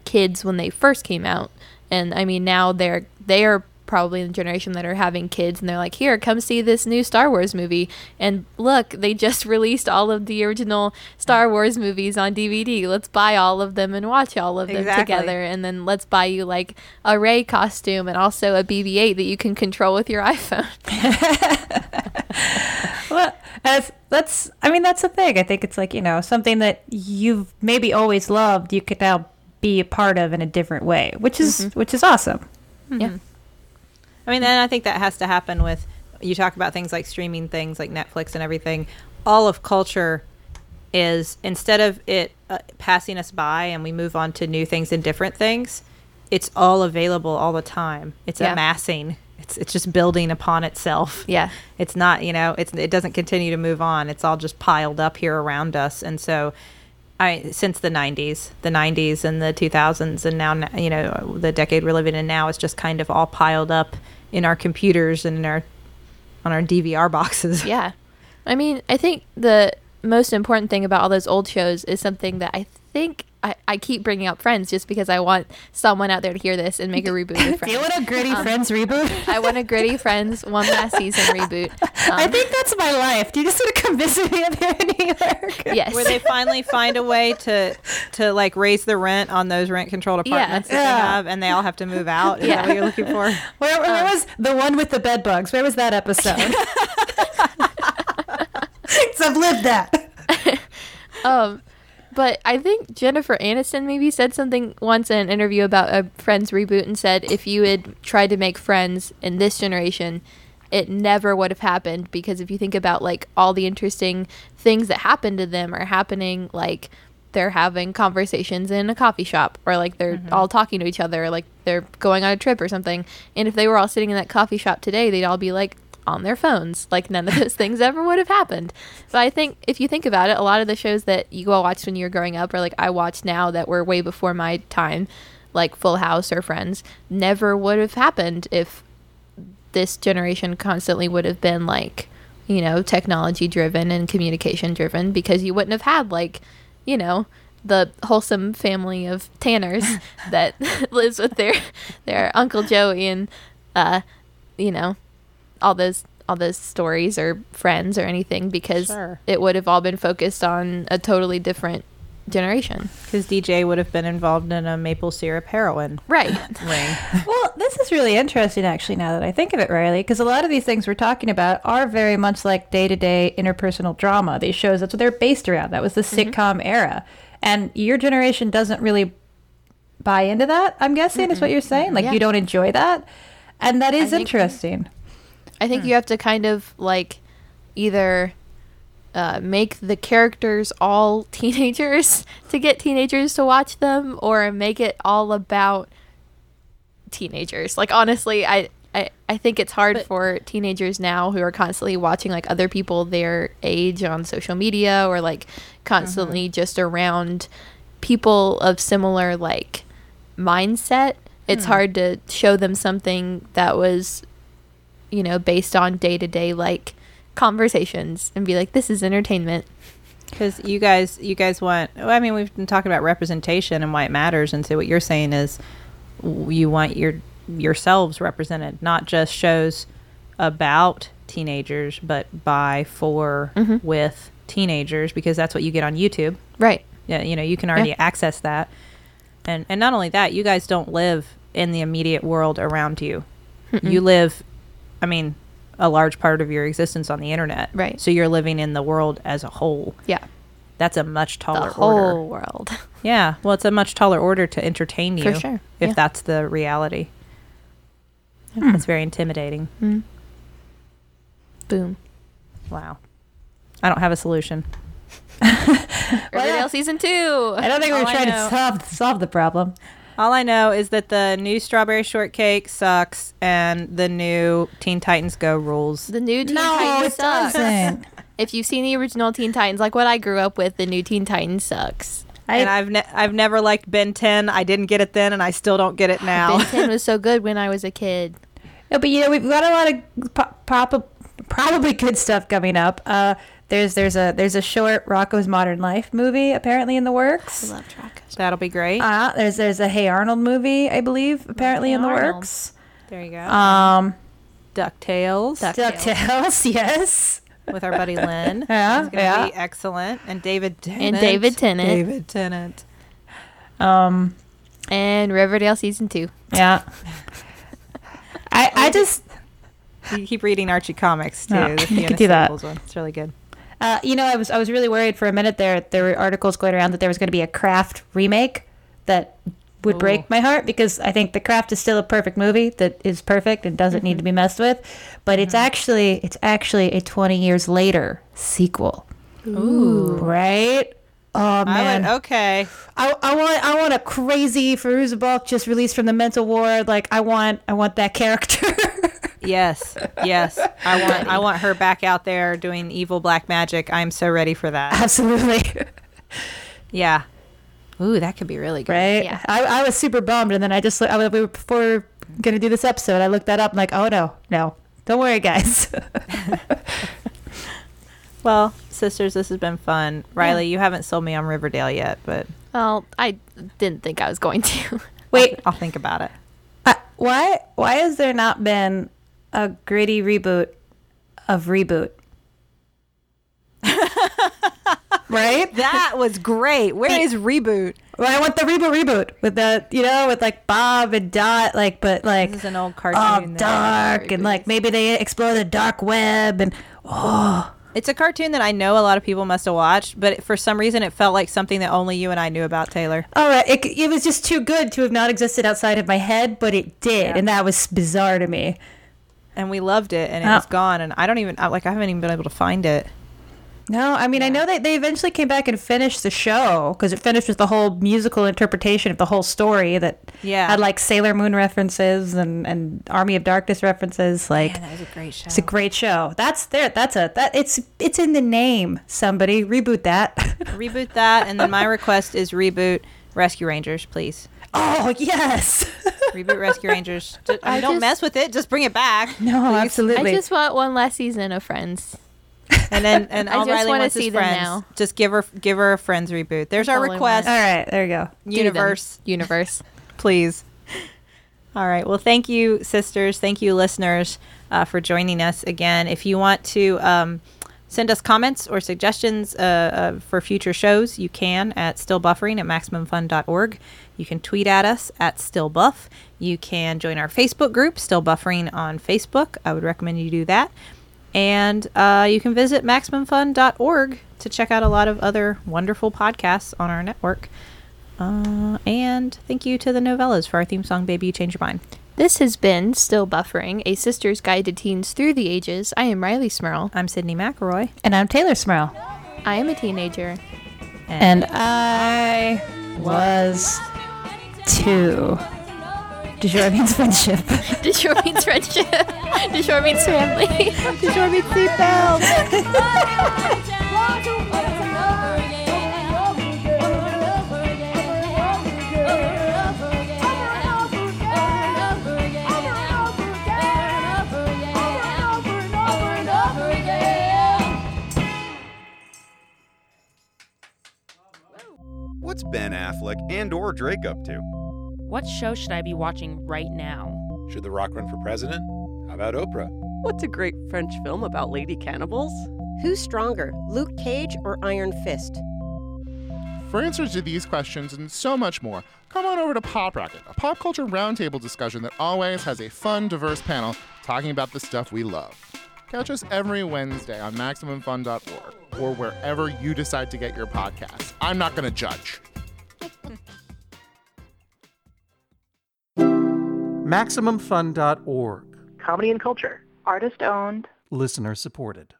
S1: kids when they first came out. And I mean, now they're they are probably the generation that are having kids and they're like, "Here, come see this new Star Wars movie." And look, they just released all of the original Star Wars movies on DVD. Let's buy all of them and watch all of them
S2: Exactly.
S1: together and then let's buy you like a Rey costume and also a BB-8 that you can control with your iPhone.
S3: Well, that's that's. I mean, that's the thing. I think it's like you know something that you've maybe always loved. You could now be a part of in a different way, which is which is awesome.
S1: Yeah.
S2: I mean, and I think that has to happen with you talk about things like streaming things like Netflix and everything. All of culture is instead of it uh, passing us by and we move on to new things and different things, it's all available all the time. It's
S1: Yeah.
S2: amassing. It's it's just building upon itself.
S1: Yeah.
S2: It's not, you know, it's it doesn't continue to move on. It's all just piled up here around us. And so I since the 90s, the 90s and the 2000s and now you know, the decade we're living in now is just kind of all piled up in our computers and in our on our DVR boxes.
S1: Yeah. I mean, I think the most important thing about all those old shows is something that I think I, I keep bringing up Friends just because I want someone out there to hear this and make a reboot of
S3: Do you want a gritty Friends reboot?
S1: I want a gritty Friends one last season reboot.
S3: I
S1: Um,
S3: think that's my life. Do you just want to come visit me up here in New York?
S1: yes.
S2: Where they finally find a way to to like raise the rent on those rent controlled
S1: Yeah.
S2: apartments that
S3: Yeah.
S2: they have and they all have to move out. Is
S1: Yeah.
S2: that what you're looking for?
S3: Where, where was the one with the bed bugs? Where was that episode? 'Cause I've lived that.
S1: Um, but I think Jennifer Aniston maybe said something once in an interview about a Friends reboot and said if you had tried to make Friends in this generation, it never would have happened. Because if you think about like all the interesting things that happen to them are happening like they're having conversations in a coffee shop or like they're mm-hmm. all talking to each other or like they're going on a trip or something. And if they were all sitting in that coffee shop today they'd all be like on their phones like none of those things ever would have happened. But i think if you think about it a lot of the shows that you all watched when you were growing up or like i watch now that were way before my time like full house or friends never would have happened if this generation constantly would have been like, you know, technology driven and communication driven because you wouldn't have had like, you know, the wholesome family of Tanners that lives with their their Uncle Joey and uh, you know, all those all those stories or friends or anything because
S2: Sure.
S1: it would have all been focused on a totally different generation.
S2: Because DJ would have been involved in a maple syrup heroin
S1: Right.
S2: ring.
S3: Well, this is really interesting, actually, now that I think of it, Rileigh, because a lot of these things we're talking about are very much like day to day interpersonal drama. These shows, that's what they're based around. That was the mm-hmm. sitcom era. And your generation doesn't really buy into that, I'm guessing, is what you're saying. Like,
S1: Yeah.
S3: you don't enjoy that. And that is interesting.
S1: I think hmm. you have to kind of like either uh, make the characters all teenagers to get teenagers to watch them, or make it all about teenagers. Like honestly, I. I, I think it's hard
S2: But-
S1: for teenagers now who are constantly watching like other people their age on social media or like constantly mm-hmm. just around people of similar like mindset. It's hmm. hard to show them something that was you know, based on day to day like conversations and be like, this is entertainment.
S2: Because you guys, you guys want. Well, I mean, we've been talking about representation and why it matters, and so what you're saying is, you want your yourselves represented, not just shows about teenagers, but by, for,
S1: Mhm.
S2: with teenagers, because that's what you get on YouTube.
S1: Right.
S2: Yeah, you know, you can already access that, and and not only that, you guys don't live in the immediate world around you. You live, I mean, a large part of your existence on the internet.
S1: Right.
S2: So you're living in the world as a whole.
S1: Yeah.
S2: That's a much
S1: The
S2: taller
S1: whole
S2: order.
S1: world.
S2: Yeah. Well, it's a much taller order to entertain you.
S1: For sure.
S2: If
S1: Yeah.
S2: that's the reality.
S3: Hmm.
S2: It's very intimidating.
S1: Mm. Boom.
S2: Wow. I don't have a solution.
S1: Riverdale season two.
S3: I don't think
S2: All
S3: we're trying to solve, solve the problem.
S2: All I know is that the new strawberry shortcake sucks and the new Teen Titans Go rules.
S1: The new Teen
S3: No,
S1: Titans sucks.
S3: doesn't.
S1: If you've seen the original Teen Titans, like what I grew up with, the new Teen Titans sucks.
S2: and
S3: I,
S2: I've ne- I've never liked Ben 10. I didn't get it then and I still don't get it now.
S1: Ben 10 was so good when I was a kid.
S3: No, but you know we've got a lot of po- prob- probably good stuff coming up. Uh, there's there's a there's a short Rocko's Modern Life movie apparently in the works.
S1: I
S3: works.
S1: love Dracos.
S2: That'll be great.
S3: Uh, there's there's a Hey Arnold movie I believe apparently
S1: Hey
S3: in the
S1: Arnold.
S3: works.
S2: there you go.
S3: Um,
S2: DuckTales
S1: Duck-
S3: DuckTales, yes.
S2: with our buddy Lin.
S3: Yeah,
S2: It's gonna
S3: yeah.
S2: be excellent. And David Tennant.
S1: And David Tennant.
S2: David Tennant.
S3: Um,
S1: And Riverdale season two.
S3: yeah. I I just
S2: You keep reading Archie comics too.
S3: Yeah,
S2: the
S3: you
S2: Fiona
S3: could do that.
S2: One. It's really good.
S3: Uh, you know, I was I was really worried for a minute there. There were articles going around that there was going to be a Craft remake that would
S2: Ooh.
S3: break my heart because I think The Craft is still a perfect movie that is perfect and doesn't need to be messed with. But it's actually it's actually a 20 years later sequel,
S1: Ooh.
S3: right? Oh
S2: I
S3: man,
S2: would, okay.
S3: I, I want I want a crazy Fairuza Balk just released from the mental ward. Like I want I want that character.
S2: Yes, yes. I want I want her back out there doing evil black magic. I'm so ready for that.
S3: Absolutely.
S2: Yeah. Ooh, that could be really good.
S3: right?
S1: Yeah.
S3: I, I was super bummed, and then I just I, we were before we were gonna do this episode. I looked that up. I'm like, oh no, no, don't worry, guys.
S2: Well, sisters, this has been fun. Rileigh, you haven't sold me on Riverdale yet, but
S1: Well, I didn't think I was going to.
S3: Wait,
S2: I'll think about it.
S3: uh, why why has there not been a gritty reboot of reboot? right?
S2: That was great. Where is reboot?
S3: Well, I want the reboot reboot with the you know with like Bob and Dot like but like
S2: This is an old
S3: oh
S2: cartoon. that-
S3: dark and like maybe they explore the dark web and oh
S2: It's a cartoon that I know a lot of people must have watched, but for some reason it felt like something that only you and I knew about, Taylor.
S3: All right, it, it was just too good to have not existed outside of my head, but it did,
S2: Yeah.
S3: and that was bizarre to me.
S2: And we loved it, and it
S3: Oh.
S2: was gone, and I don't even I- like I haven't even been able to find it.
S3: No, I mean I know that they eventually came back and finished the show because it finished with the whole musical interpretation of the whole story that
S2: Yeah.
S3: had like Sailor Moon references and and Army of Darkness references. Like
S2: Man, that was a great show.
S3: it's a great show. That's there. That's a that it's it's in the name. Somebody reboot that.
S2: reboot that, and then my request is reboot Rescue Rangers, please.
S3: Oh yes.
S2: Reboot Rescue Rangers. Ju- I
S1: I
S2: don't
S1: just-
S2: mess with it. Just bring it back.
S3: no,
S1: I
S3: absolutely.
S1: I just want one last season of Friends.
S2: And then and
S1: I
S2: all
S1: just
S2: Rileigh
S1: wanna
S2: wants is
S1: see them
S2: friends.
S1: now.
S2: Just give her give her a Friends reboot. There's
S1: That's
S2: our
S1: all I want.
S2: request.
S3: All right, there you go.
S2: Universe,
S1: Universe.
S2: please. All right. Well, thank you, sisters. Thank you, listeners, uh, for joining us again. If you want to um, send us comments or suggestions uh, uh, for future shows, you can at stillbuffering at maximumfun.org. You can tweet at us at stillbuff. You can join our Facebook group, Still Buffering on Facebook. I would recommend you do that. And uh, you can visit MaximumFun.org to check out a lot of other wonderful podcasts on our network. Uh, and thank you to the Nouvellas for our theme song, Baby You Change Your Mind.
S1: This has been Still Buffering, a sister's guide to teens through the ages. I am Rileigh Smirl.
S2: I'm Sydnee McElroy.
S3: And I'm Taylor Smirl.
S1: I am a teenager.
S3: And I was two. DeJour means friendship.
S1: Deshore means friendship. Deshore means family.
S2: Deshore means seatbelt.
S4: What's Ben Affleck and or Drake up to?
S5: What show should I be watching right now?
S6: Should The Rock run for president? How about Oprah?
S7: What's a great French film about lady cannibals?
S8: Who's stronger, Luke Cage or Iron Fist?
S9: For answers to these questions and so much more, come on over to Pop Rocket, a pop culture roundtable discussion that always has a fun, diverse panel talking about the stuff we love. Catch us every Wednesday on MaximumFun.org or wherever you decide to get your podcast. I'm not going to judge.
S10: MaximumFun.org.
S11: Comedy and culture.
S12: Artist owned.
S10: Listener supported.